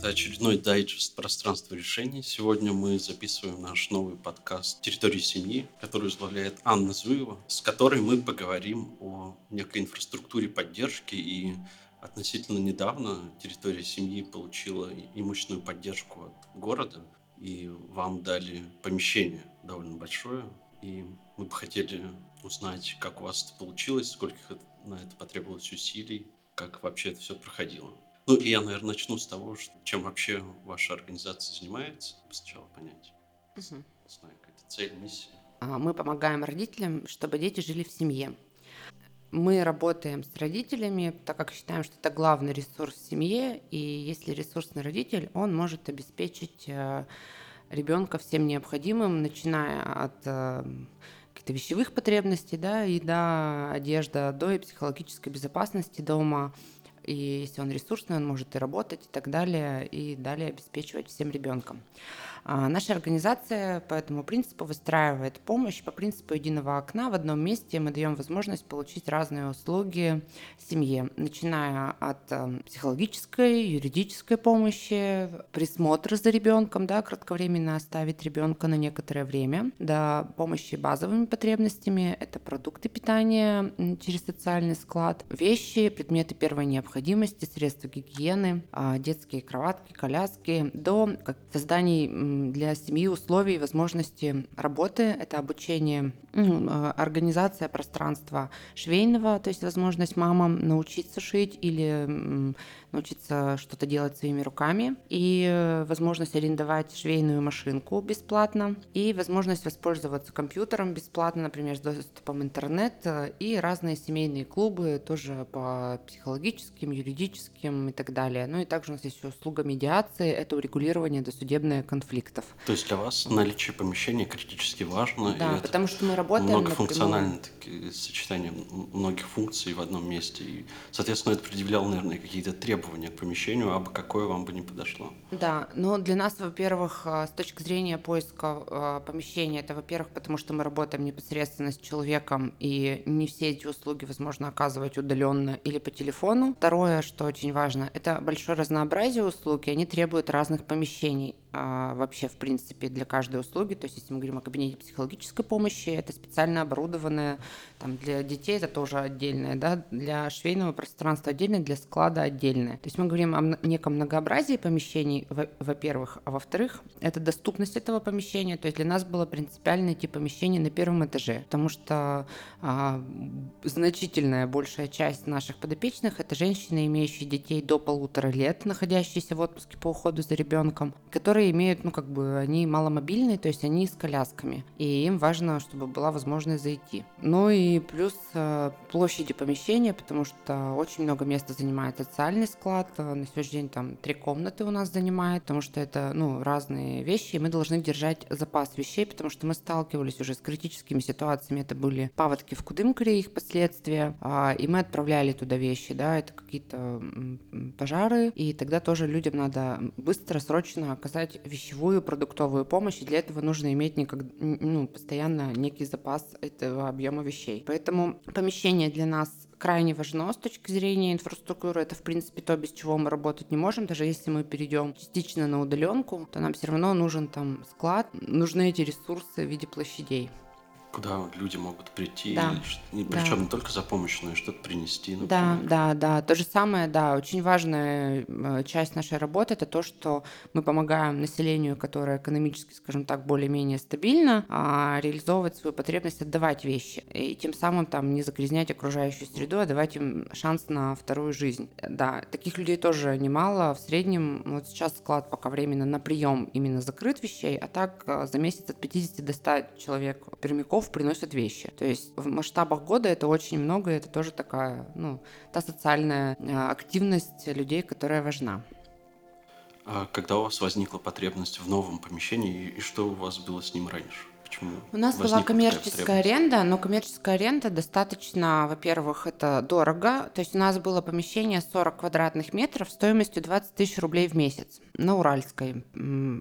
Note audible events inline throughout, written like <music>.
Это очередной дайджест пространства решений. Сегодня мы записываем наш новый подкаст «Территории семьи», который возглавляет Анна Зуева, с которой мы поговорим о некой инфраструктуре поддержки и относительно недавно территория семьи получила имущественную поддержку от города, и вам дали помещение довольно большое, и мы бы хотели узнать, как у вас это получилось, сколько на это потребовалось усилий, как вообще это все проходило. Ну, и я, наверное, начну с того, чем вообще ваша организация занимается. Сначала понять. Угу. Знаю, какая-то цель, миссия. А, мы помогаем родителям, чтобы дети жили в семье. Мы работаем с родителями, так как считаем, что это главный ресурс в семье, и если ресурсный родитель, он может обеспечить э, ребенка всем необходимым, начиная от э, каких-то вещевых потребностей, да, и до одежды, до психологической безопасности дома, и если он ресурсный, он может и работать и так далее, и далее обеспечивать всем ребенком. А наша организация по этому принципу выстраивает помощь по принципу единого окна. В одном месте мы даем возможность получить разные услуги семье, начиная от э, психологической, юридической помощи, присмотра за ребенком, да, кратковременно оставить ребенка на некоторое время, до помощи базовыми потребностями, это продукты питания через социальный склад, вещи, предметы первой необходимости, средства гигиены, а, детские кроватки, коляски, до созданий для семьи условий и возможности работы. Это обучение, а, организация пространства швейного, то есть возможность мамам научиться шить или научиться что-то делать своими руками, и э, возможность арендовать швейную машинку бесплатно, и возможность воспользоваться компьютером бесплатно, например, с доступом интернет, и разные семейные клубы тоже по психологическим, юридическим и так далее. Ну и также у нас есть еще услуга медиации, это урегулирование досудебных конфликтов. То есть для вас наличие помещения критически важно? Да, потому что мы работаем Многофункциональное сочетание многих функций в одном месте. И, соответственно, это предъявляло, наверное, какие-то требования требования к помещению, а бы какое вам бы не подошло? Да, но для нас, во-первых, а, с точки зрения поиска а, помещения, это, во-первых, потому что мы работаем непосредственно с человеком, и не все эти услуги возможно оказывать удаленно или по телефону. Второе, что очень важно, это большое разнообразие услуг, и они требуют разных помещений а, вообще, в принципе, для каждой услуги. То есть, если мы говорим о кабинете психологической помощи, это специально оборудованное, там, для детей это тоже отдельное, да, для швейного пространства отдельное, для склада отдельное. То есть, мы говорим о неком многообразии помещений, во-первых, а во-вторых, это доступность этого помещения. То есть, для нас было принципиально найти помещение на первом этаже, потому что а, значительная большая часть наших подопечных это женщины, имеющие детей до полутора лет, находящиеся в отпуске по уходу за ребенком, которые которые имеют, ну, как бы, они маломобильные, то есть они с колясками, и им важно, чтобы была возможность зайти. Ну и плюс э, площади помещения, потому что очень много места занимает социальный склад, э, на сегодняшний день там три комнаты у нас занимает, потому что это, ну, разные вещи, и мы должны держать запас вещей, потому что мы сталкивались уже с критическими ситуациями, это были паводки в Кудымкаре, их последствия, а, и мы отправляли туда вещи, да, это какие-то пожары, и тогда тоже людям надо быстро, срочно оказать вещевую продуктовую помощь, и для этого нужно иметь никак, ну, постоянно некий запас этого объема вещей. Поэтому помещение для нас крайне важно с точки зрения инфраструктуры. Это, в принципе, то, без чего мы работать не можем. Даже если мы перейдем частично на удаленку, то нам все равно нужен там склад, нужны эти ресурсы в виде площадей куда люди могут прийти, да. и, причем да. не только за помощью, но и что-то принести. Например. Да, да, да. То же самое, да. Очень важная э, часть нашей работы это то, что мы помогаем населению, которое экономически, скажем так, более-менее стабильно, а, реализовывать свою потребность отдавать вещи и тем самым там не загрязнять окружающую среду, а давать им шанс на вторую жизнь. Да, таких людей тоже немало. В среднем вот сейчас склад пока временно на прием именно закрыт вещей, а так э, за месяц от 50 до 100 человек пермяков игроков приносят вещи. То есть в масштабах года это очень много, это тоже такая, ну, та социальная а, активность людей, которая важна. А когда у вас возникла потребность в новом помещении, и что у вас было с ним раньше? Почему У нас была коммерческая аренда, но коммерческая аренда достаточно, во-первых, это дорого. То есть у нас было помещение 40 квадратных метров стоимостью 20 тысяч рублей в месяц на Уральской.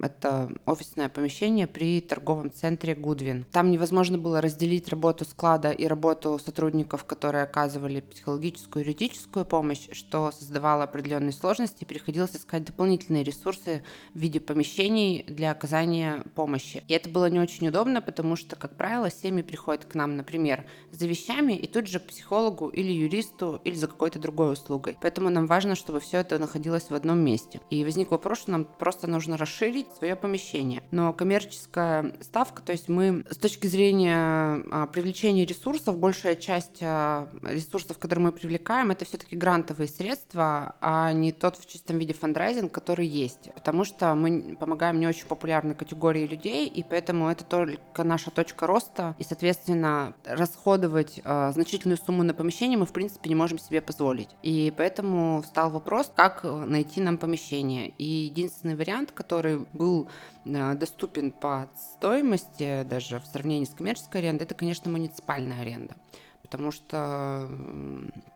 Это офисное помещение при торговом центре Гудвин. Там невозможно было разделить работу склада и работу сотрудников, которые оказывали психологическую и юридическую помощь, что создавало определенные сложности. Приходилось искать дополнительные ресурсы в виде помещений для оказания помощи. И это было не очень удобно, потому что, как правило, семьи приходят к нам, например, за вещами и тут же к психологу или юристу или за какой-то другой услугой. Поэтому нам важно, чтобы все это находилось в одном месте. И возник вопрос, что нам просто нужно расширить свое помещение. Но коммерческая ставка, то есть мы с точки зрения а, привлечения ресурсов, большая часть а, ресурсов, которые мы привлекаем, это все-таки грантовые средства, а не тот в чистом виде фандрайзинг, который есть. Потому что мы помогаем не очень популярной категории людей, и поэтому это только наша точка роста, и, соответственно, расходовать э, значительную сумму на помещение мы, в принципе, не можем себе позволить. И поэтому встал вопрос, как найти нам помещение. И единственный вариант, который был э, доступен по стоимости, даже в сравнении с коммерческой арендой, это, конечно, муниципальная аренда потому что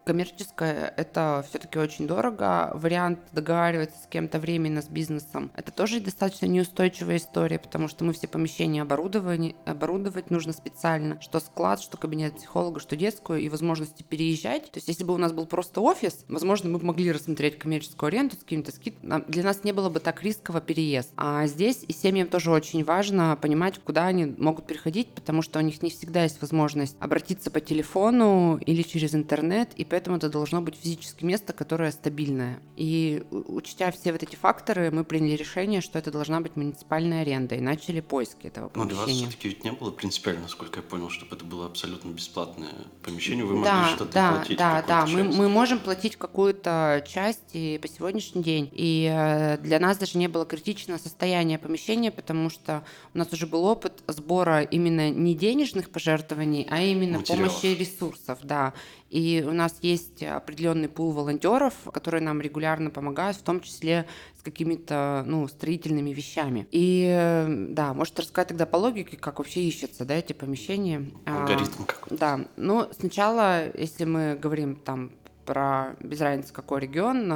коммерческое это все-таки очень дорого. Вариант договариваться с кем-то временно с бизнесом это тоже достаточно неустойчивая история, потому что мы все помещения оборудовать, оборудовать нужно специально, что склад, что кабинет психолога, что детскую, и возможности переезжать. То есть, если бы у нас был просто офис, возможно, мы бы могли рассмотреть коммерческую аренду с какими-то скидками. Для нас не было бы так рисково переезд. А здесь и семьям тоже очень важно понимать, куда они могут переходить, потому что у них не всегда есть возможность обратиться по телефону телефону или через интернет, и поэтому это должно быть физическое место, которое стабильное. И учтя все вот эти факторы, мы приняли решение, что это должна быть муниципальная аренда, и начали поиски этого помещения. Но для вас все-таки ведь не было принципиально, насколько я понял, чтобы это было абсолютно бесплатное помещение, вы могли да, что-то да, платить. Да, да, мы, мы можем платить какую-то часть и по сегодняшний день. И э, для нас даже не было критичного состояния помещения, потому что у нас уже был опыт сбора именно не денежных пожертвований, а именно Материалов. помощи ресурсов, да. И у нас есть определенный пул волонтеров, которые нам регулярно помогают, в том числе с какими-то ну, строительными вещами. И да, может рассказать тогда по логике, как вообще ищется да, эти помещения. Алгоритм какой-то. Да, ну сначала, если мы говорим там про без разницы какой регион,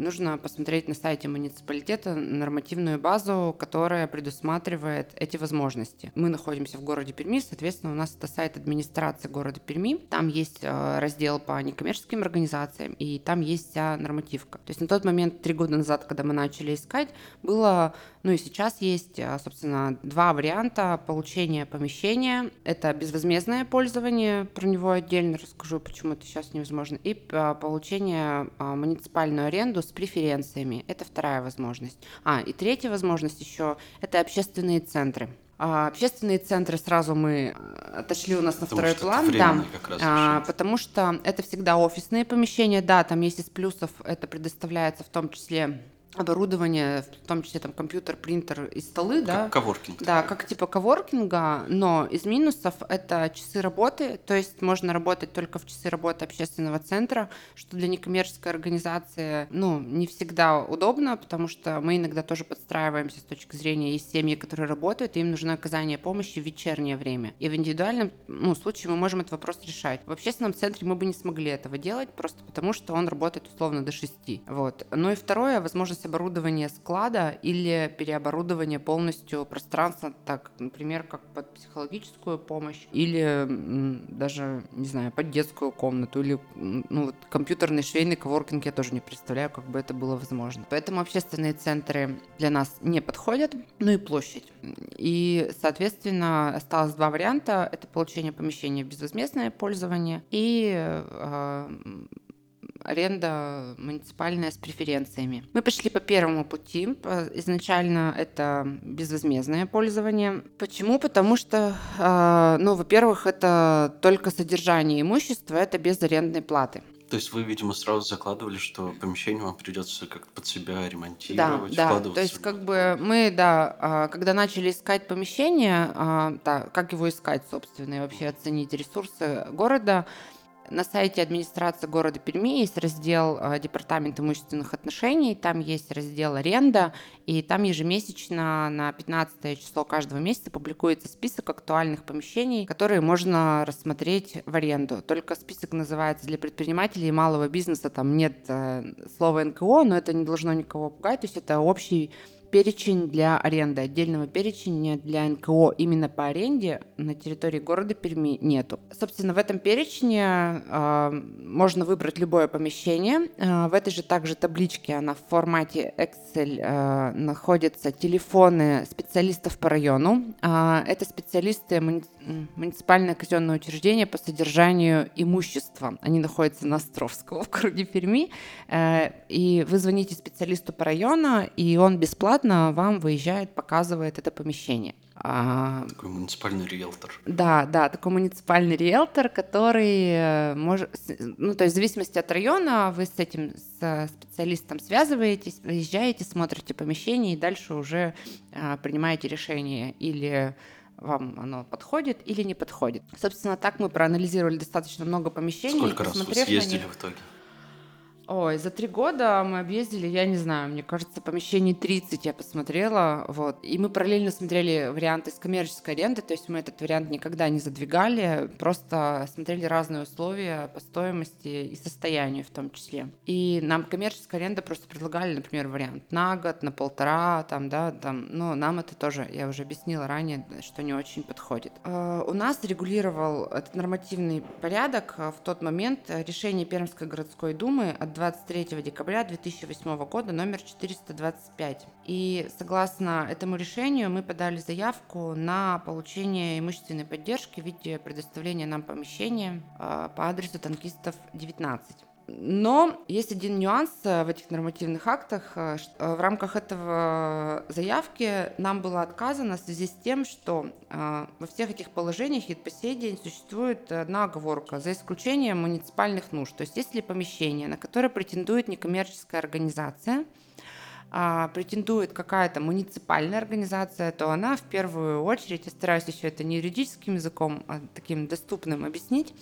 нужно посмотреть на сайте муниципалитета нормативную базу, которая предусматривает эти возможности. Мы находимся в городе Перми, соответственно, у нас это сайт администрации города Перми. Там есть э, раздел по некоммерческим организациям, и там есть вся нормативка. То есть на тот момент, три года назад, когда мы начали искать, было, ну и сейчас есть, э, собственно, два варианта получения помещения. Это безвозмездное пользование, про него отдельно расскажу, почему это сейчас невозможно, и э, получения а, муниципальную аренду с преференциями. Это вторая возможность. А, и третья возможность еще – это общественные центры. А, общественные центры сразу мы отошли у нас на потому второй план, да, а, потому что это всегда офисные помещения, да, там есть из плюсов, это предоставляется в том числе оборудование, в том числе там компьютер, принтер и столы, как да. Коворкинг. Да, как типа коворкинга, но из минусов это часы работы, то есть можно работать только в часы работы общественного центра, что для некоммерческой организации, ну, не всегда удобно, потому что мы иногда тоже подстраиваемся с точки зрения, есть семьи, которые работают, и им нужно оказание помощи в вечернее время. И в индивидуальном ну, случае мы можем этот вопрос решать. В общественном центре мы бы не смогли этого делать, просто потому что он работает условно до 6. Вот. Ну и второе, возможность возможность оборудования склада или переоборудование полностью пространства, так, например, как под психологическую помощь или даже, не знаю, под детскую комнату или ну, вот, компьютерный швейный коворкинг я тоже не представляю, как бы это было возможно. Поэтому общественные центры для нас не подходят, ну и площадь. И, соответственно, осталось два варианта. Это получение помещения в безвозмездное пользование и э, аренда муниципальная с преференциями. Мы пошли по первому пути. Изначально это безвозмездное пользование. Почему? Потому что, а, ну, во-первых, это только содержание имущества, это без арендной платы. То есть вы, видимо, сразу закладывали, что помещение вам придется как-то под себя ремонтировать, да, да. То есть как бы мы, да, а, когда начали искать помещение, да, как его искать, собственно, и вообще оценить ресурсы города, на сайте администрации города Перми есть раздел э, Департамент имущественных отношений, там есть раздел аренда, и там ежемесячно на 15 число каждого месяца публикуется список актуальных помещений, которые можно рассмотреть в аренду. Только список называется для предпринимателей и малого бизнеса, там нет э, слова НКО, но это не должно никого пугать, то есть это общий перечень для аренды, отдельного перечня для НКО именно по аренде на территории города Перми нету. Собственно, в этом перечне э, можно выбрать любое помещение. Э, в этой же также табличке, она в формате Excel, э, находятся телефоны специалистов по району. Э, это специалисты муни... муниципальное казенное учреждение по содержанию имущества. Они находятся на Островского <laughs> в городе Перми. Э, и вы звоните специалисту по району, и он бесплатно бесплатно вам выезжает, показывает это помещение. А, такой муниципальный риэлтор. Да, да, такой муниципальный риэлтор, который э, может, ну то есть в зависимости от района вы с этим с специалистом связываетесь, выезжаете, смотрите помещение и дальше уже а, принимаете решение или вам оно подходит или не подходит. Собственно, так мы проанализировали достаточно много помещений. Сколько раз вы съездили в итоге? Ой, за три года мы объездили, я не знаю, мне кажется, помещений 30 я посмотрела, вот. И мы параллельно смотрели варианты с коммерческой аренды, то есть мы этот вариант никогда не задвигали, просто смотрели разные условия по стоимости и состоянию в том числе. И нам коммерческая аренда просто предлагали, например, вариант на год, на полтора, там, да, там, но нам это тоже, я уже объяснила ранее, что не очень подходит. А, у нас регулировал этот нормативный порядок в тот момент решение Пермской городской думы от 23 декабря 2008 года номер 425. И согласно этому решению мы подали заявку на получение имущественной поддержки в виде предоставления нам помещения а, по адресу танкистов 19. Но есть один нюанс э, в этих нормативных актах. Э, э, в рамках этого заявки нам было отказано в связи с тем, что во всех этих положениях и по сей день существует одна оговорка, за исключением муниципальных нужд. То есть если помещение, на которое претендует некоммерческая организация, а, претендует какая-то муниципальная организация, то она в первую очередь, я стараюсь еще это не юридическим языком, а таким доступным объяснить,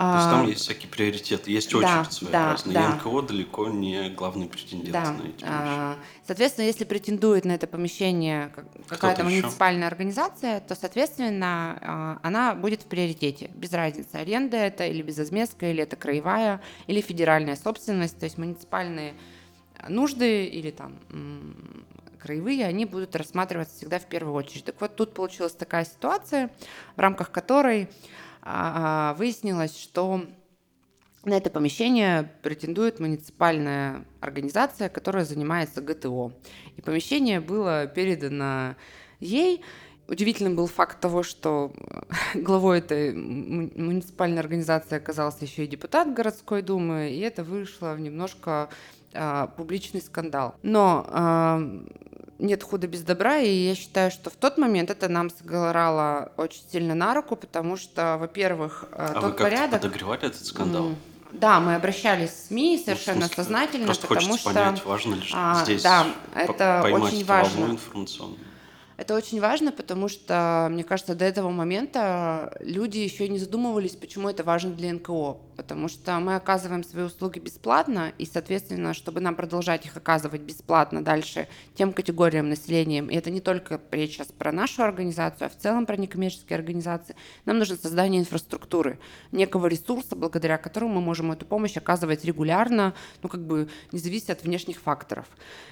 то есть там а, есть всякие приоритеты, есть очередь да, своеобразная. Да, да. НКО далеко не главный претендент да. на эти а, Соответственно, если претендует на это помещение какая-то муниципальная еще? организация, то, соответственно, а, она будет в приоритете. Без разницы, аренда это или безвозмездка, или это краевая, или федеральная собственность. То есть муниципальные нужды или там краевые, они будут рассматриваться всегда в первую очередь. Так вот, тут получилась такая ситуация, в рамках которой выяснилось, что на это помещение претендует муниципальная организация, которая занимается ГТО. И помещение было передано ей. Удивительным был факт того, что <laughs> главой этой муниципальной организации оказался еще и депутат городской думы, и это вышло в немножко а, публичный скандал. Но а, нет худа без добра, и я считаю, что в тот момент это нам сыграло очень сильно на руку, потому что, во-первых, э, а тот вы порядок... подогревали этот скандал? Да, мы обращались в СМИ ну, совершенно ну, сознательно, просто потому что... понять, важно ли а, здесь да, это очень важно. информационную. Это очень важно, потому что, мне кажется, до этого момента люди еще не задумывались, почему это важно для НКО. Потому что мы оказываем свои услуги бесплатно, и, соответственно, чтобы нам продолжать их оказывать бесплатно дальше тем категориям населения, и это не только речь сейчас про нашу организацию, а в целом про некоммерческие организации, нам нужно создание инфраструктуры, некого ресурса, благодаря которому мы можем эту помощь оказывать регулярно, ну, как бы не завися от внешних факторов.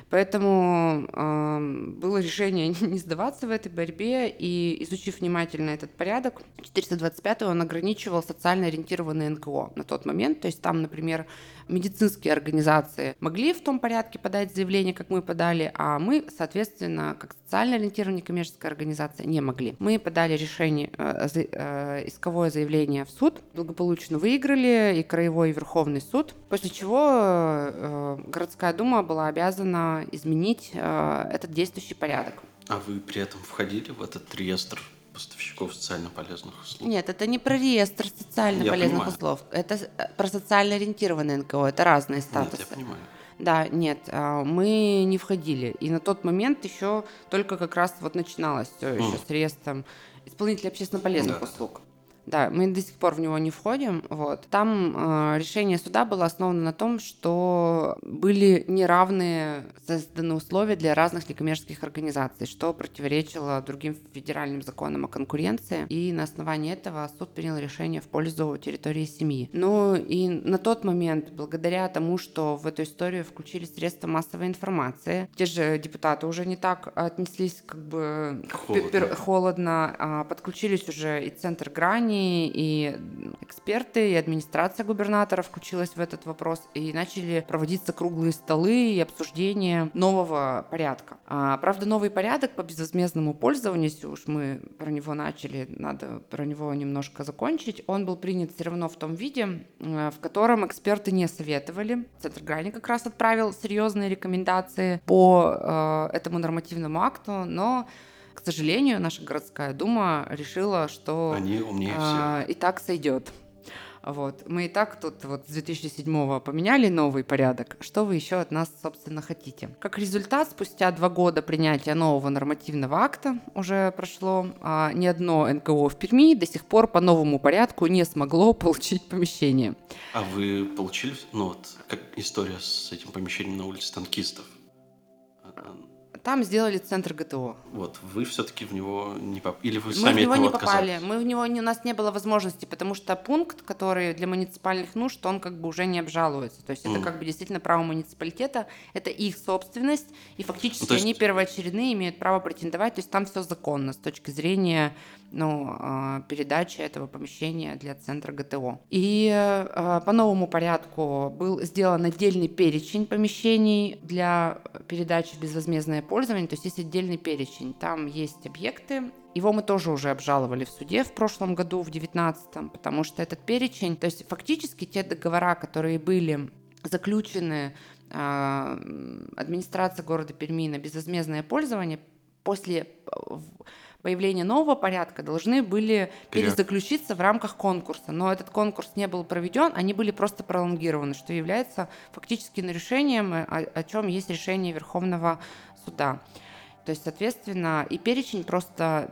Поэтому э, было решение <laughs> не сдавать сдаваться в этой борьбе, и изучив внимательно этот порядок, 425 он ограничивал социально ориентированные НКО на тот момент, то есть там, например, медицинские организации могли в том порядке подать заявление, как мы подали, а мы, соответственно, как социально ориентированная коммерческая организация, не могли. Мы подали решение, э, э, исковое заявление в суд, благополучно выиграли и краевой, и верховный суд, после чего э, городская дума была обязана изменить этот действующий порядок. А вы при этом входили в этот реестр поставщиков социально полезных услуг? Нет, это не про реестр социально я полезных понимаю. услуг. Это э, про социально ориентированные НКО. Это разные статусы. Нет, я понимаю. Да, нет, а, мы не входили. И на тот момент еще только как раз вот начиналось все еще mm. с реестром исполнителей общественно полезных да. услуг. Да, мы до сих пор в него не входим. Вот. Там э, решение суда было основано на том, что были неравные созданы условия для разных некоммерческих организаций, что противоречило другим федеральным законам о конкуренции. И на основании этого суд принял решение в пользу территории семьи. Ну и на тот момент, благодаря тому, что в эту историю включили средства массовой информации, те же депутаты уже не так отнеслись как бы холодно, холодно а подключились уже и Центр Грани, и эксперты, и администрация губернатора включилась в этот вопрос, и начали проводиться круглые столы и обсуждение нового порядка. А, правда, новый порядок по безвозмездному пользованию, если уж мы про него начали, надо про него немножко закончить, он был принят все равно в том виде, э, в котором эксперты не советовали. Центр Грани как раз отправил серьезные рекомендации по э, этому нормативному акту, но сожалению, наша городская дума решила, что Они умнее а, и так сойдет. Вот. Мы и так тут вот с 2007 поменяли новый порядок. Что вы еще от нас, собственно, хотите? Как результат, спустя два года принятия нового нормативного акта уже прошло, а, ни одно НКО в Перми до сих пор по новому порядку не смогло получить помещение. А вы получили, ну вот, как история с этим помещением на улице танкистов? Там сделали центр ГТО. Вот, вы все-таки в него не попали? Или вы мы сами в него от не попали. Мы в него не, у нас не было возможности, потому что пункт, который для муниципальных нужд, он как бы уже не обжалуется. То есть это Мгм. как бы действительно право муниципалитета, это их собственность, и фактически Ну, есть- они первоочередные имеют право претендовать. То есть там все законно с точки зрения ну, а, передачи этого помещения для центра ГТО. И а, по новому порядку был сделан отдельный перечень помещений для передачи в безвозмездное пользование, то есть есть отдельный перечень. Там есть объекты, его мы тоже уже обжаловали в суде в прошлом году, в 2019, потому что этот перечень, то есть фактически те договора, которые были заключены а, администрацией города Перми на безвозмездное пользование, после в- появления нового порядка должны были Пере- перезаключиться в рамках конкурса. Но этот конкурс не был проведен, они были просто пролонгированы, что является фактически нарушением, о, о чем есть решение Верховного суда. То есть, соответственно, и перечень просто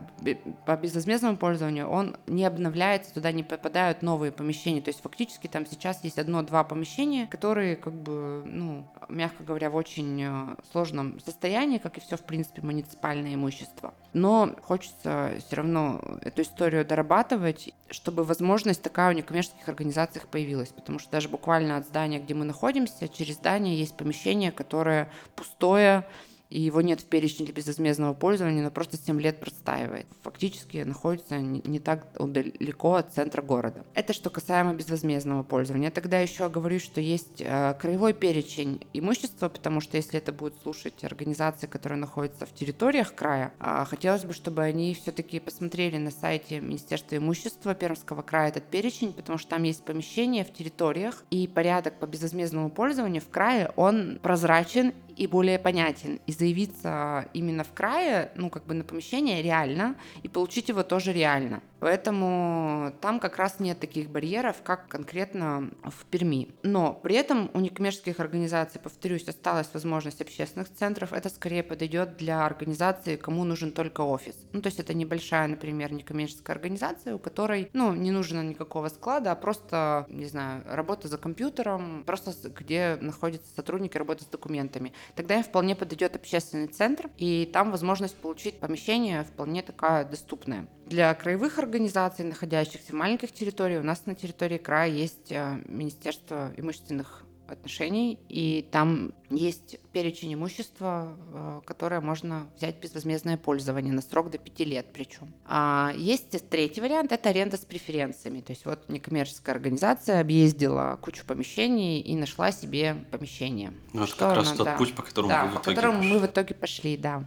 по безвозмездному пользованию, он не обновляется, туда не попадают новые помещения. То есть, фактически там сейчас есть одно-два помещения, которые, как бы, ну, мягко говоря, в очень э, сложном состоянии, как и все, в принципе, муниципальное имущество. Но хочется все равно эту историю дорабатывать, чтобы возможность такая у некоммерческих организаций появилась. Потому что даже буквально от здания, где мы находимся, через здание есть помещение, которое пустое, и его нет в перечне для безвозмездного пользования, но просто 7 лет простаивает. Фактически находится не, так далеко от центра города. Это что касаемо безвозмездного пользования. Я тогда еще говорю, что есть э, краевой перечень имущества, потому что если это будут слушать организации, которые находятся в территориях края, а, хотелось бы, чтобы они все-таки посмотрели на сайте Министерства имущества Пермского края этот перечень, потому что там есть помещения в территориях, и порядок по безвозмездному пользованию в крае, он прозрачен и более понятен. И заявиться именно в крае, ну, как бы на помещение реально, и получить его тоже реально. Поэтому там как раз нет таких барьеров, как конкретно в Перми. Но при этом у некоммерческих организаций, повторюсь, осталась возможность общественных центров. Это скорее подойдет для организации, кому нужен только офис. Ну, то есть это небольшая, например, некоммерческая организация, у которой, ну, не нужно никакого склада, а просто, не знаю, работа за компьютером, просто где находятся сотрудники работы с документами. Тогда им вполне подойдет общественный центр, и там возможность получить помещение вполне такая доступная. Для краевых организаций, находящихся в маленьких территориях, у нас на территории края есть э, Министерство имущественных отношений, и там есть перечень имущества, э, которое можно взять безвозмездное пользование на срок до пяти лет причем. А есть третий вариант, это аренда с преференциями. То есть вот некоммерческая организация объездила кучу помещений и нашла себе помещение. Ну, это как раз она, тот да. путь, по которому Да, вы в по итоге которому пошли. мы в итоге пошли, да.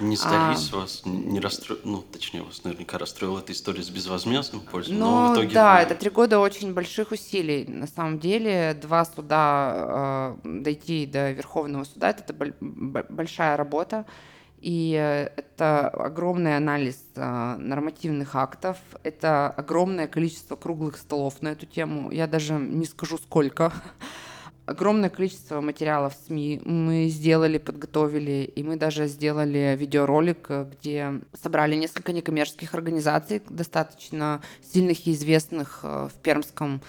Не сдались А. вас, не расстроил, ну, точнее, вас наверняка расстроила эта история с безвозмездным пользованием, Ну, но в итоге да, вы- это три года очень больших усилий. На самом деле, два суда, э, дойти до Верховного суда, это б- большая работа. И это огромный анализ э, нормативных актов, это огромное количество круглых столов на эту тему. Я даже не скажу сколько. Огромное количество материалов СМИ мы сделали, подготовили, и мы даже сделали видеоролик, где собрали несколько некоммерческих организаций, достаточно сильных и известных э, в Пермском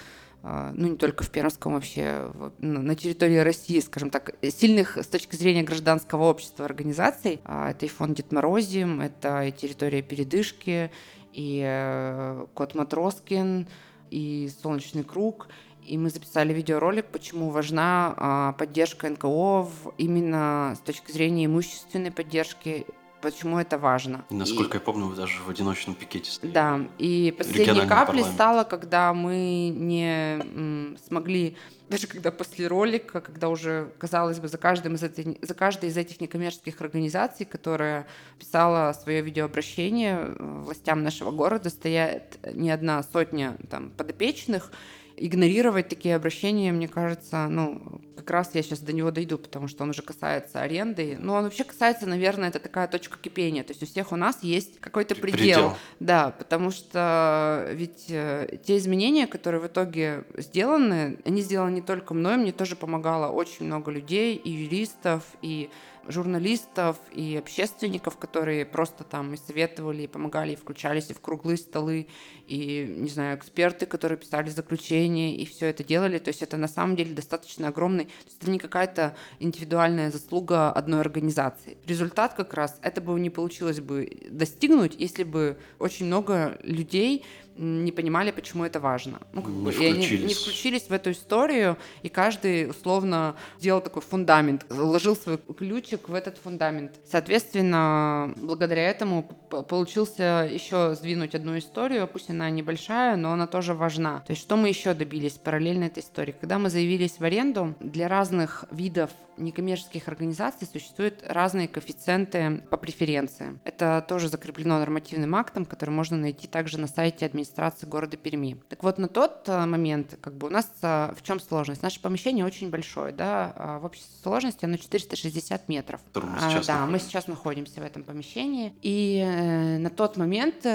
э, ну, не только в Пермском вообще, на территории России, скажем так, сильных с точки зрения гражданского общества организаций. А, это и фонд Дед Морозим, это и территория передышки, и э, Кот Матроскин, и Солнечный круг – и мы записали видеоролик, почему важна а, поддержка НКО в, именно с точки зрения имущественной поддержки, почему это важно. И, насколько и, я помню, вы даже в одиночном пикете стояли. Да, и последней каплей стало, когда мы не смогли, даже когда после ролика, когда уже, казалось бы, за, каждым из этой, за каждой из этих некоммерческих организаций, которая писала свое видеообращение э, властям нашего города, стоят не одна сотня там, подопечных, игнорировать такие обращения, мне кажется, ну, как раз я сейчас до него дойду, потому что он уже касается аренды. Ну, он вообще касается, наверное, это такая точка кипения. То есть у всех у нас есть какой-то предел. предел. Да, потому что ведь э, те изменения, которые в итоге сделаны, они сделаны не только мной, мне тоже помогало очень много людей, и юристов, и журналистов и общественников, которые просто там и советовали, и помогали, и включались и в круглые столы, и, не знаю, эксперты, которые писали заключения, и все это делали. То есть это на самом деле достаточно огромный... То есть это не какая-то индивидуальная заслуга одной организации. Результат как раз, это бы не получилось бы достигнуть, если бы очень много людей не понимали, почему это важно. Ну, как не бы, включились. И они не включились в эту историю, и каждый условно делал такой фундамент, ложил свой ключик в этот фундамент. Соответственно, благодаря этому получился еще сдвинуть одну историю, пусть она небольшая, но она тоже важна. То есть что мы еще добились параллельно этой истории? Когда мы заявились в аренду, для разных видов некоммерческих организаций существуют разные коэффициенты по преференциям. Это тоже закреплено нормативным актом, который можно найти также на сайте администрации города Перми. Так вот, на тот э, момент, как бы у нас э, в чем сложность? Наше помещение очень большое, да, а в общей сложности оно 460 метров. Мы а, да, мы сейчас находимся в этом помещении. И э, на тот момент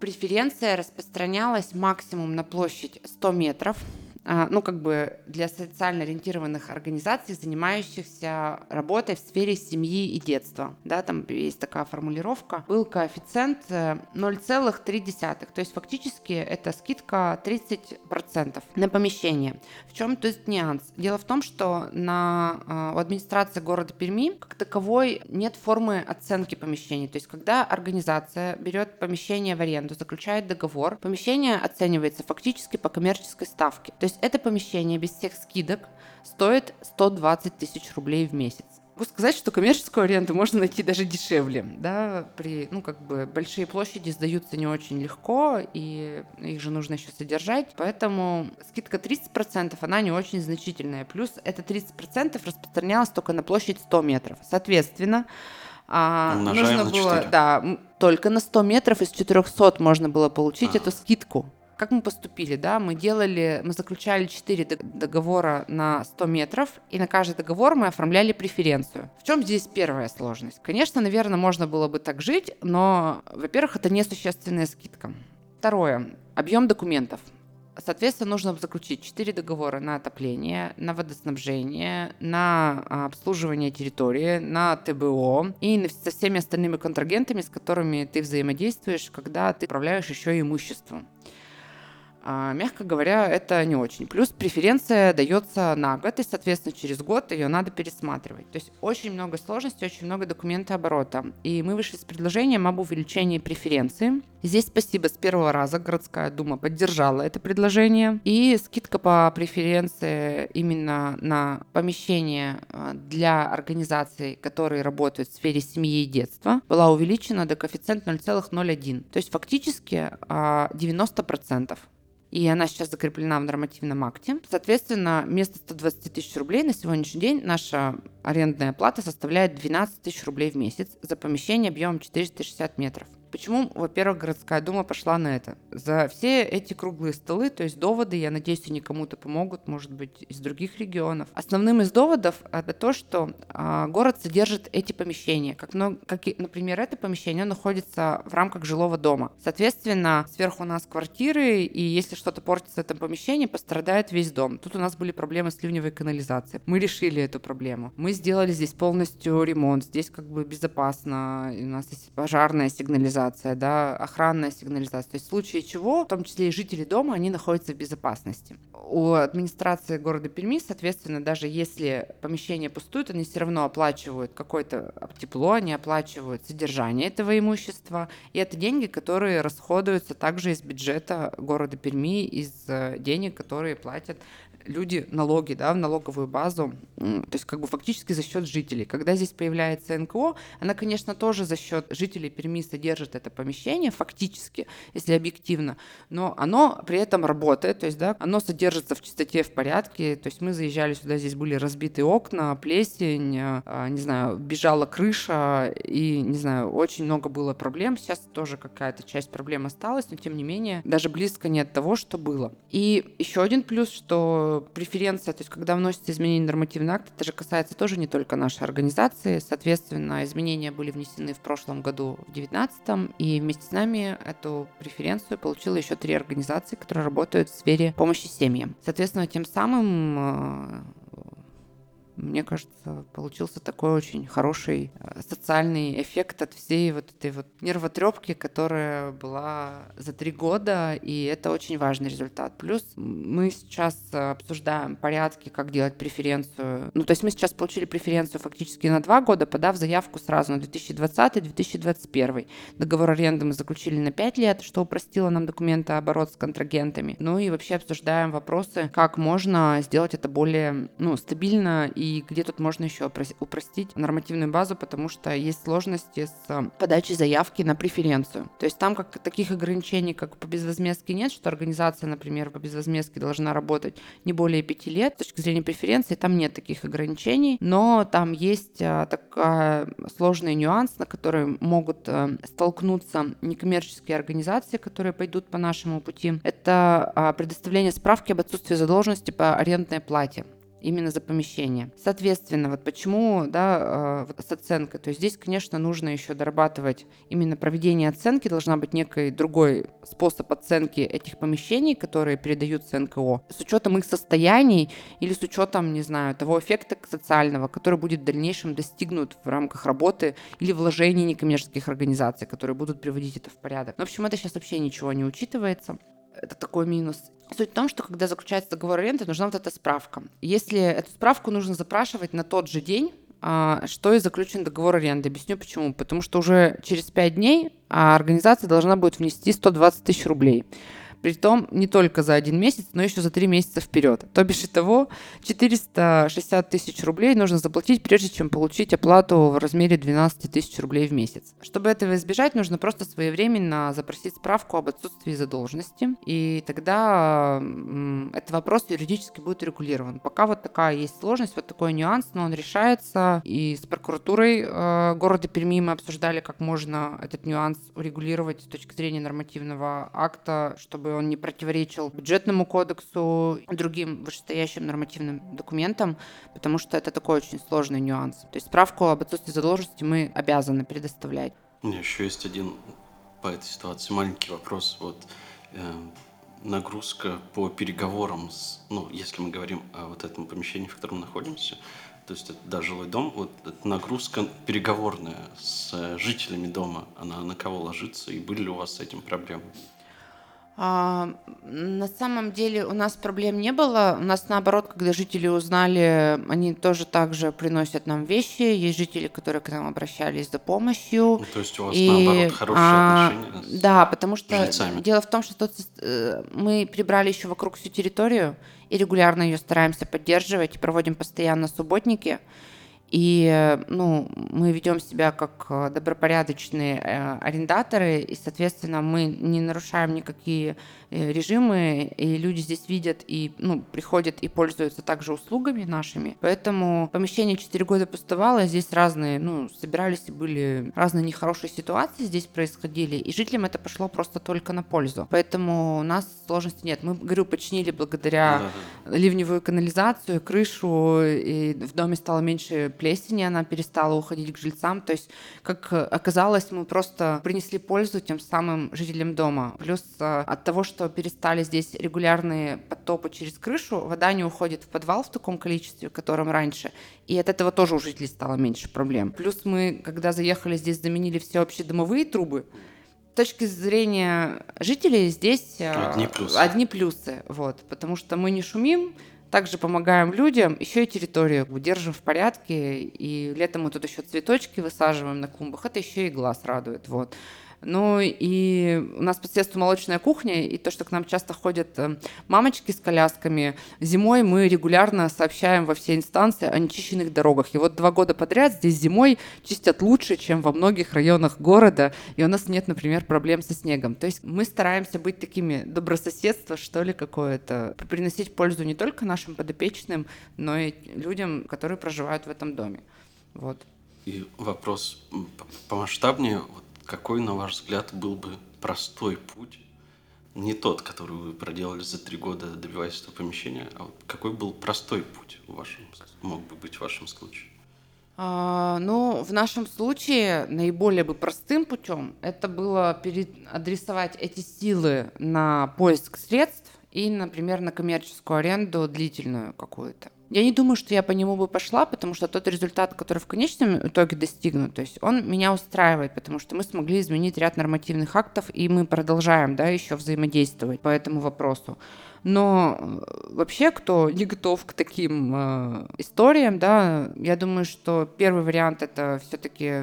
преференция распространялась максимум на площадь 100 метров. А, ну, как бы для социально ориентированных организаций, занимающихся работой в сфере семьи и детства. Да, там есть такая формулировка. Был коэффициент 0,3. Э, То есть фактически это скидка 30% на помещение. В чем тут нюанс? Дело в том, что на, э, у администрации города Перми как таковой нет формы оценки помещений. То есть когда организация берет помещение в аренду, заключает договор, помещение оценивается фактически по коммерческой ставке. То есть есть это помещение без всех скидок стоит 120 тысяч рублей в месяц. Могу сказать, что коммерческую аренду можно найти даже дешевле, да, при, ну, как бы, большие площади сдаются не очень легко, и их же нужно еще содержать, поэтому скидка 30%, она не очень значительная, плюс это 30% распространялось только на площадь 100 метров, соответственно, а, нужно было, да, только на 100 метров из 400 можно было получить а. эту скидку. Как мы поступили, да, мы делали, мы заключали 4 договора на 100 метров, и на каждый договор мы оформляли преференцию. В чем здесь первая сложность? Конечно, наверное, можно было бы так жить, но, во-первых, это несущественная скидка. Второе. Объем документов. Соответственно, нужно заключить 4 договора на отопление, на водоснабжение, на а, обслуживание территории, на ТБО и со всеми остальными контрагентами, с которыми ты взаимодействуешь, когда ты управляешь еще имуществом. А, мягко говоря, это не очень. Плюс преференция дается на год, и, соответственно, через год ее надо пересматривать. То есть очень много сложностей, очень много документооборота. И мы вышли с предложением об увеличении преференции. Здесь спасибо, с первого раза городская дума поддержала это предложение. И скидка по преференции именно на помещение а, для организаций, которые работают в сфере семьи и детства, была увеличена до коэффициента 0,01. То есть фактически 90%. И она сейчас закреплена в нормативном акте. Соответственно, вместо 120 тысяч рублей на сегодняшний день наша арендная плата составляет 12 тысяч рублей в месяц за помещение объемом 460 метров. Почему, во-первых, городская дума пошла на это? За все эти круглые столы, то есть доводы, я надеюсь, они кому-то помогут, может быть, из других регионов. Основным из доводов это то, что а, город содержит эти помещения. Как, ну, как, например, это помещение находится в рамках жилого дома. Соответственно, сверху у нас квартиры, и если что-то портится в этом помещении, пострадает весь дом. Тут у нас были проблемы с ливневой канализацией. Мы решили эту проблему. Мы сделали здесь полностью ремонт. Здесь как бы безопасно. У нас есть пожарная сигнализация сигнализация, да, охранная сигнализация. То есть в случае чего, в том числе и жители дома, они находятся в безопасности. У администрации города Перми, соответственно, даже если помещение пустует, они все равно оплачивают какое-то тепло, они оплачивают содержание этого имущества. И это деньги, которые расходуются также из бюджета города Перми, из э, денег, которые платят люди налоги, да, в налоговую базу, то есть как бы фактически за счет жителей. Когда здесь появляется НКО, она, конечно, тоже за счет жителей Перми содержит это помещение, фактически, если объективно, но оно при этом работает, то есть, да, оно содержится в чистоте, в порядке, то есть мы заезжали сюда, здесь были разбиты окна, плесень, а, не знаю, бежала крыша, и, не знаю, очень много было проблем, сейчас тоже какая-то часть проблем осталась, но тем не менее, даже близко нет того, что было. И еще один плюс, что преференция, то есть когда вносится изменение нормативного акта, это же касается тоже не только нашей организации. Соответственно, изменения были внесены в прошлом году, в 2019, и вместе с нами эту преференцию получила еще три организации, которые работают в сфере помощи семьям. Соответственно, тем самым э, мне кажется, получился такой очень хороший э, социальный эффект от всей вот этой вот нервотрепки, которая была за три года, и это очень важный результат. Плюс мы сейчас обсуждаем порядки, как делать преференцию. Ну, то есть мы сейчас получили преференцию фактически на два года, подав заявку сразу на 2020-2021. Договор аренды мы заключили на пять лет, что упростило нам документы оборот с контрагентами. Ну и вообще обсуждаем вопросы, как можно сделать это более ну, стабильно и и где тут можно еще упростить нормативную базу, потому что есть сложности с э, подачей заявки на преференцию. То есть там как таких ограничений, как по безвозмездке нет, что организация, например, по безвозмездке должна работать не более пяти лет. С точки зрения преференции там нет таких ограничений, но там есть а, такой сложный нюанс, на который могут а, столкнуться некоммерческие организации, которые пойдут по нашему пути. Это предоставление справки об отсутствии задолженности по арендной плате именно за помещение. Соответственно, вот почему, да, э, с оценкой. То есть здесь, конечно, нужно еще дорабатывать именно проведение оценки, должна быть некий другой способ оценки этих помещений, которые передаются НКО, с учетом их состояний или с учетом, не знаю, того эффекта социального, который будет в дальнейшем достигнут в рамках работы или вложений некоммерческих организаций, которые будут приводить это в порядок. В общем, это сейчас вообще ничего не учитывается. Это такой минус. Суть в том, что когда заключается договор аренды, нужна вот эта справка. Если эту справку нужно запрашивать на тот же день, а, что и заключен договор аренды. Объясню почему. Потому что уже через 5 дней а, организация должна будет внести 120 тысяч рублей. Притом не только за один месяц, но еще за три месяца вперед. То бишь и того 460 тысяч рублей нужно заплатить, прежде чем получить оплату в размере 12 тысяч рублей в месяц. Чтобы этого избежать, нужно просто своевременно запросить справку об отсутствии задолженности, и тогда этот вопрос юридически будет регулирован. Пока вот такая есть сложность, вот такой нюанс, но он решается, и с прокуратурой э, города Перми мы обсуждали, как можно этот нюанс урегулировать с точки зрения нормативного акта, чтобы он не противоречил бюджетному кодексу, другим вышестоящим нормативным документам, потому что это такой очень сложный нюанс. То есть справку об отсутствии задолженности мы обязаны предоставлять. У меня еще есть один по этой ситуации маленький вопрос. Вот э, нагрузка по переговорам, с, ну, если мы говорим о вот этом помещении, в котором находимся, то есть это да, жилой дом, вот эта нагрузка переговорная с жителями дома, она на кого ложится, и были ли у вас с этим проблемы? А, на самом деле у нас проблем не было. У нас наоборот, когда жители узнали, они тоже также приносят нам вещи. Есть жители, которые к нам обращались за помощью. Ну, то есть у вас и, наоборот хорошие а, отношения с Да, потому что жильцами. дело в том, что тут, э, мы прибрали еще вокруг всю территорию и регулярно ее стараемся поддерживать, проводим постоянно субботники. И ну, мы ведем себя как э, добропорядочные э, арендаторы, и, соответственно, мы не нарушаем никакие режимы, и люди здесь видят и ну, приходят и пользуются также услугами нашими. Поэтому помещение 4 года пустовало, здесь разные, ну, собирались и были разные нехорошие ситуации здесь происходили, и жителям это пошло просто только на пользу. Поэтому у нас сложностей нет. Мы, говорю, починили благодаря да, да. ливневую канализацию, крышу, и в доме стало меньше плесени, она перестала уходить к жильцам. То есть, как оказалось, мы просто принесли пользу тем самым жителям дома. Плюс э, от того, что перестали здесь регулярные потопы через крышу, вода не уходит в подвал в таком количестве, в котором раньше. И от этого тоже у жителей стало меньше проблем. Плюс мы, когда заехали здесь, заменили все общедомовые трубы. С точки зрения жителей здесь э, одни плюсы. Одни плюсы вот, потому что мы не шумим, также помогаем людям, еще и территорию держим в порядке, и летом мы тут еще цветочки высаживаем на клумбах, это еще и глаз радует. Вот. Ну и у нас по соседству молочная кухня, и то, что к нам часто ходят э, мамочки с колясками, зимой мы регулярно сообщаем во все инстанции о нечищенных дорогах. И вот два года подряд здесь зимой чистят лучше, чем во многих районах города, и у нас нет, например, проблем со снегом. То есть мы стараемся быть такими добрососедство, что ли, какое-то, приносить пользу не только нашим подопечным, но и людям, которые проживают в этом доме. Вот. И вопрос помасштабнее. Вот какой, на ваш взгляд, был бы простой путь, не тот, который вы проделали за три года, добиваясь этого помещения, а вот какой был простой путь в вашем, мог бы быть в вашем случае? А, ну, в нашем случае наиболее бы простым путем это было адресовать эти силы на поиск средств и, например, на коммерческую аренду длительную какую-то. Я не думаю, что я по нему бы пошла, потому что тот результат, который в конечном итоге достигнут, то есть он меня устраивает, потому что мы смогли изменить ряд нормативных актов, и мы продолжаем, да, еще взаимодействовать по этому вопросу. Но э, вообще, кто не готов к таким э, историям, да, я думаю, что первый вариант это все-таки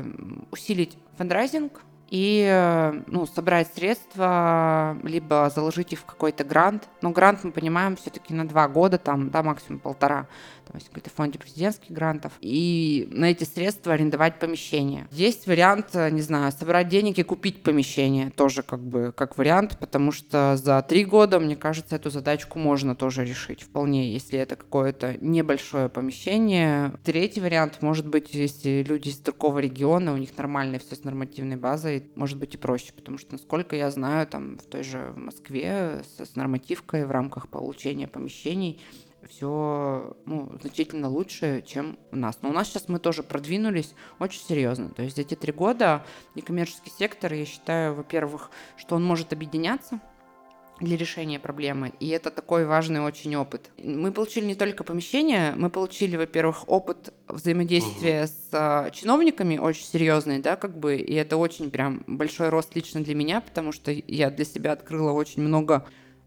усилить фандрайзинг, и э, ну, собрать средства, либо заложить их в какой-то грант. Но грант мы понимаем все-таки на два года, там, да, максимум полтора там есть какой-то фонде президентских грантов, и на эти средства арендовать помещение. Есть вариант, э, не знаю, собрать денег и купить помещение, тоже как бы как вариант, потому что за три года, мне кажется, эту задачку можно тоже решить вполне, если это какое-то небольшое помещение. Третий вариант может быть, если люди из другого региона, у них нормальное все с нормативной базой, может быть и проще, потому что, насколько я знаю, там в той же Москве с, с нормативкой в рамках получения помещений все ну, значительно лучше, чем у нас. Но у нас сейчас мы тоже продвинулись очень серьезно. То есть за эти три года некоммерческий сектор, я считаю, во-первых, что он может объединяться, для решения проблемы. И это такой важный очень опыт. Мы получили не только помещение, мы получили, во-первых, опыт взаимодействия угу. с а, чиновниками очень серьезный, да, как бы, и это очень прям большой рост лично для меня, потому что я для себя открыла очень много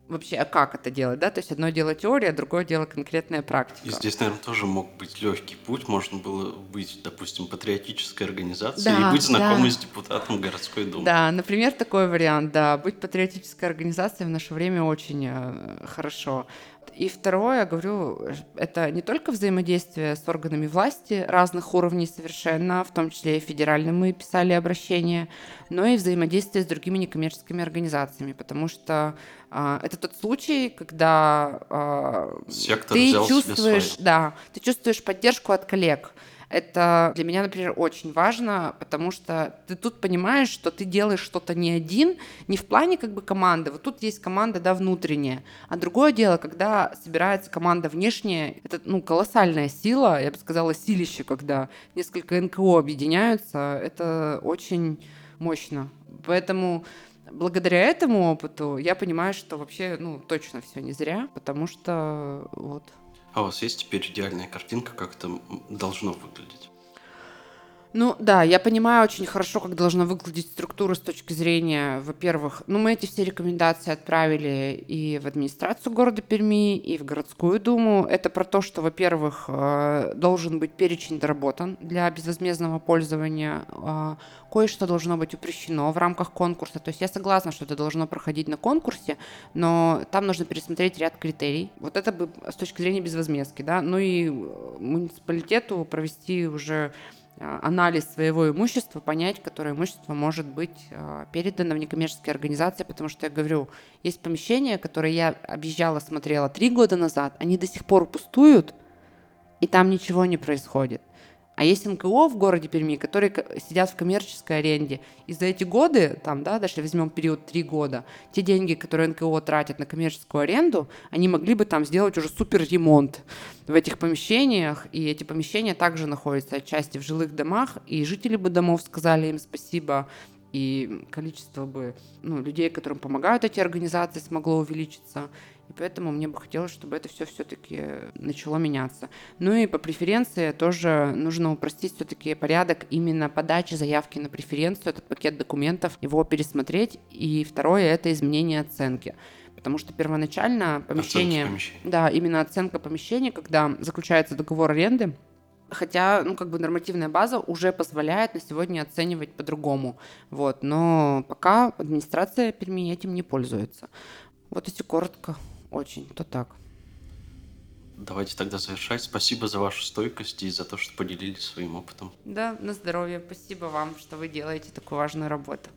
вообще, а как это делать, да? То есть одно дело теория, другое дело конкретная практика. И здесь, наверное, тоже мог быть легкий путь. Можно было быть, допустим, патриотической организацией да, и быть знакомой да. с депутатом городской думы. Да, например, такой вариант, да. Быть патриотической организацией в наше время очень э, хорошо. И второе, говорю, это не только взаимодействие с органами власти разных уровней совершенно, в том числе и федеральным мы писали обращения, но и взаимодействие с другими некоммерческими организациями, потому что а, это тот случай, когда а, ты чувствуешь, да, ты чувствуешь поддержку от коллег. Это для меня, например, очень важно, потому что ты тут понимаешь, что ты делаешь что-то не один, не в плане как бы команды. Вот тут есть команда, да, внутренняя. А другое дело, когда собирается команда внешняя, это, ну, колоссальная сила, я бы сказала, силище, когда несколько НКО объединяются, это очень мощно. Поэтому благодаря этому опыту я понимаю, что вообще, ну, точно все не зря, потому что вот а у вас есть теперь идеальная картинка, как это должно выглядеть? Ну да, я понимаю очень хорошо, как должна выглядеть структура с точки зрения, во-первых, ну мы эти все рекомендации отправили и в администрацию города Перми, и в городскую думу. Это про то, что, во-первых, э, должен быть перечень доработан для безвозмездного пользования, э, кое-что должно быть упрощено в рамках конкурса. То есть я согласна, что это должно проходить на конкурсе, но там нужно пересмотреть ряд критерий. Вот это бы с точки зрения безвозмездки, да, ну и муниципалитету провести уже анализ своего имущества, понять, которое имущество может быть а, передано в некоммерческие организации, потому что я говорю, есть помещения, которые я объезжала, смотрела три года назад, они до сих пор пустуют, и там ничего не происходит. А есть НКО в городе Перми, которые сидят в коммерческой аренде. И за эти годы, там, да, даже возьмем период три года, те деньги, которые НКО тратят на коммерческую аренду, они могли бы там сделать уже супер ремонт в этих помещениях. И эти помещения также находятся отчасти в жилых домах. И жители бы домов сказали им спасибо, и количество бы ну, людей, которым помогают эти организации, смогло увеличиться. И поэтому мне бы хотелось, чтобы это все все-таки начало меняться. Ну и по преференции тоже нужно упростить все-таки порядок именно подачи заявки на преференцию, этот пакет документов, его пересмотреть. И второе – это изменение оценки потому что первоначально помещение, да, именно оценка помещения, когда заключается договор аренды, Хотя, ну, как бы нормативная база уже позволяет на сегодня оценивать по-другому. Вот. Но пока администрация Перми этим не пользуется. Вот если коротко очень, то так. Давайте тогда завершать. Спасибо за вашу стойкость и за то, что поделились своим опытом. Да, на здоровье. Спасибо вам, что вы делаете такую важную работу.